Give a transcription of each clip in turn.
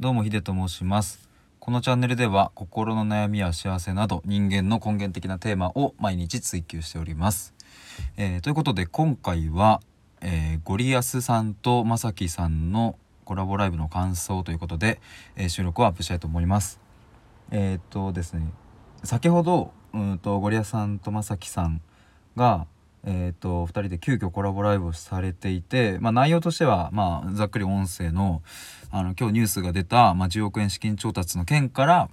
どうもヒデと申します。このチャンネルでは心の悩みや幸せなど人間の根源的なテーマを毎日追求しております、えーということで今回は、えーゴリアスさんとまさきさんのコラボライブの感想ということで、えー収録をアップしたいと思います。えっ、とですね先ほどうんとゴリアスさんとまさきさんがえー、と2人で急遽コラボライブをされていて、まあ、内容としては、まあ、ざっくり音声のあの今日ニュースが出た、まあ、10億円資金調達の件から、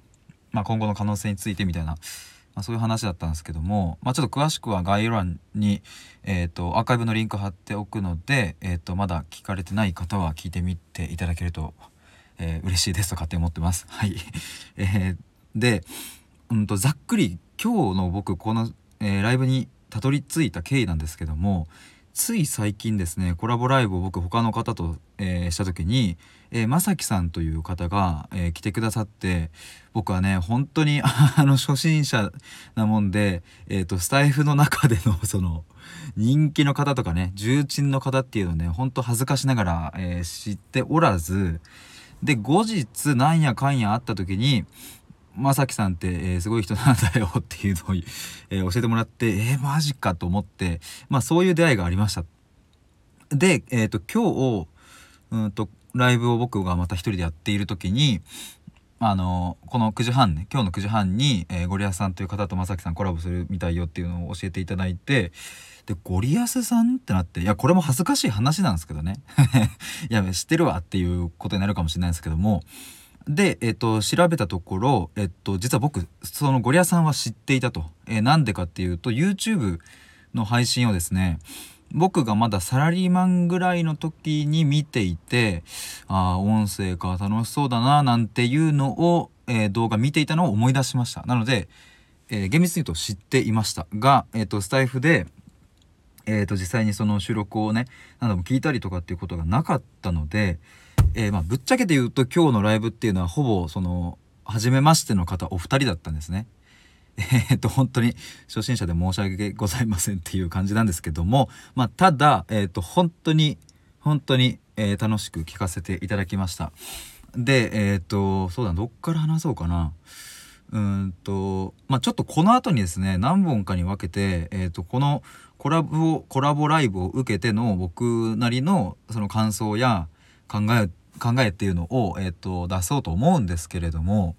まあ、今後の可能性についてみたいな、まあ、そういう話だったんですけども、まあ、ちょっと詳しくは概要欄に、えー、とアーカイブのリンク貼っておくので、えー、とまだ聞かれてない方は聞いてみていただけると、えー嬉しいですと勝手に思ってます。はい、えーで、うん、とざっくり今日の僕この、えーライブにたどり着いた経緯なんですけどもつい最近ですねコラボライブを僕他の方と、えーした時に、えーまさきさんという方が、えー来てくださって僕はね本当に あの初心者なもんで、えー、とスタイフの中での その人気の方とかね重鎮の方っていうのをね本当恥ずかしながら、えー知っておらずで後日なんやかんやあった時にまさきさんって、えーすごい人なんだよっていうのを、えー教えてもらってえー、マジかと思ってまあそういう出会いがありました。でえっ、と今日うんとライブを僕がまた一人でやっている時にあのこの9時半ね今日の9時半に、えーゴリアスさんという方とまさきさんコラボするみたいよっていうのを教えていただいてでゴリアスさんってなっていやこれも恥ずかしい話なんですけどね。いや知ってるわっていうことになるかもしれないですけどもで、えっと調べたところ、えっと実は僕そのゴリアさんは知っていたと、えーなんでかっていうと YouTube の配信をですね僕がまだサラリーマンぐらいの時に見ていてああ音声か楽しそうだななんていうのを、えー動画見ていたのを思い出しました。なので、えー厳密に言うと知っていました。が、えっとスタイフでえー、と実際にその収録をね何度も聞いたりとかっていうことがなかったので、えーまあ、ぶっちゃけて言うと今日のライブっていうのはほぼその初めましての方お二人だったんですね。えっと本当に初心者で申し訳ございませんっていう感じなんですけども、まあ、ただ、えっと本当に本当に、えー楽しく聞かせていただきました。でえっ、とそうだどっから話そうかな。うんとまあちょっとこの後にですね何本かに分けて、えー、とこのコラボコラボライブを受けての僕なりのその感想や考え考えっていうのを、えー、と出そうと思うんですけれども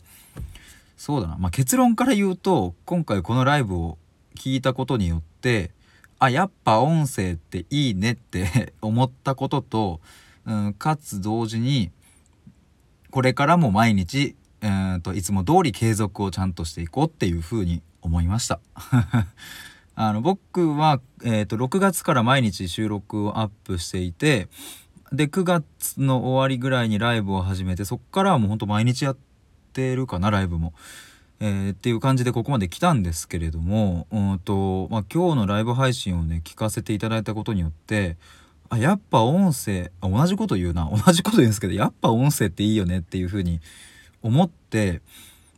そうだな、まあ、結論から言うと今回このライブを聞いたことによってあやっぱ音声っていいねって 思ったことと、うん、かつ同時にこれからも毎日、えー、といつも通り継続をちゃんとしていこうっていうふうに思いました。あの僕は、えー、と6月から毎日収録をアップしていてで9月の終わりぐらいにライブを始めてそっからはもうほんと毎日やってるかなライブも。えーっていう感じでここまで来たんですけれどもうんと、まあ、今日のライブ配信をね聞かせていただいたことによってあやっぱ音声あ同じこと言うな 同じこと言うんですけどやっぱ音声っていいよねっていうふうに思って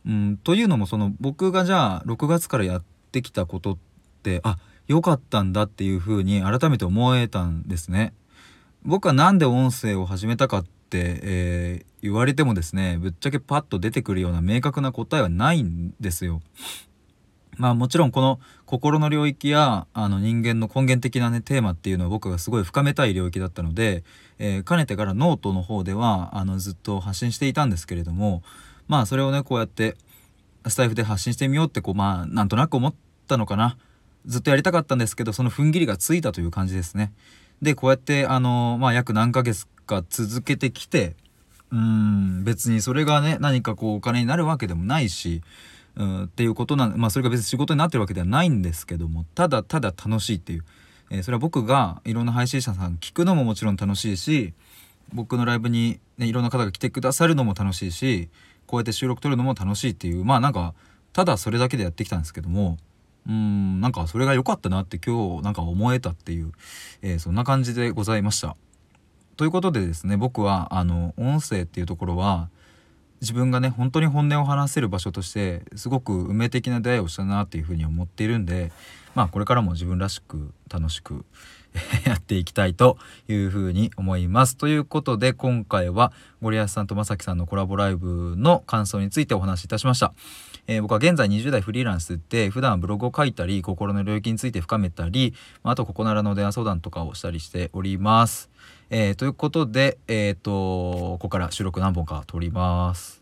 うんというのもその僕がじゃあ6月からやってきたことってあ良かったんだっていうふうに改めて思えたんですね。僕は何で音声を始めたかって、えー言われてもですねぶっちゃけパッと出てくるような明確な答えはないんですよ。まあもちろんこの心の領域やあの人間の根源的なねテーマっていうのは僕がすごい深めたい領域だったので、えーかねてからノートの方ではあのずっと発信していたんですけれどもまあそれをねこうやってスタイフで発信してみようってこうまあなんとなく思ったのかなずっとやりたかったんですけどその踏ん切りがついたという感じですね。でこうやってあのまあ約何ヶ月か続けてきてうん別にそれがね何かこうお金になるわけでもないしうんっていうことなんまあそれが別に仕事になってるわけではないんですけどもただただ楽しいっていう、えーそれは僕がいろんな配信者さん聞くのももちろん楽しいし僕のライブに、ね、いろんな方が来てくださるのも楽しいしこうやって収録撮るのも楽しいっていうまあなんかただそれだけでやってきたんですけどもうんなんかそれが良かったなって今日なんか思えたっていう、えーそんな感じでございました。ということでですね僕はあの音声っていうところは自分がね本当に本音を話せる場所としてすごく運命的な出会いをしたなっていうふうに思っているんで、まあこれからも自分らしく楽しく やっていきたいというふうに思います。ということで今回はゴリアスさんとまさきさんのコラボライブの感想についてお話しいたしました。えー、僕は現在20代フリーランスで普段ブログを書いたり心の領域について深めたりまあとここならの電話相談とかをしたりしております。えー、ということで、えー、とここから収録何本か撮ります。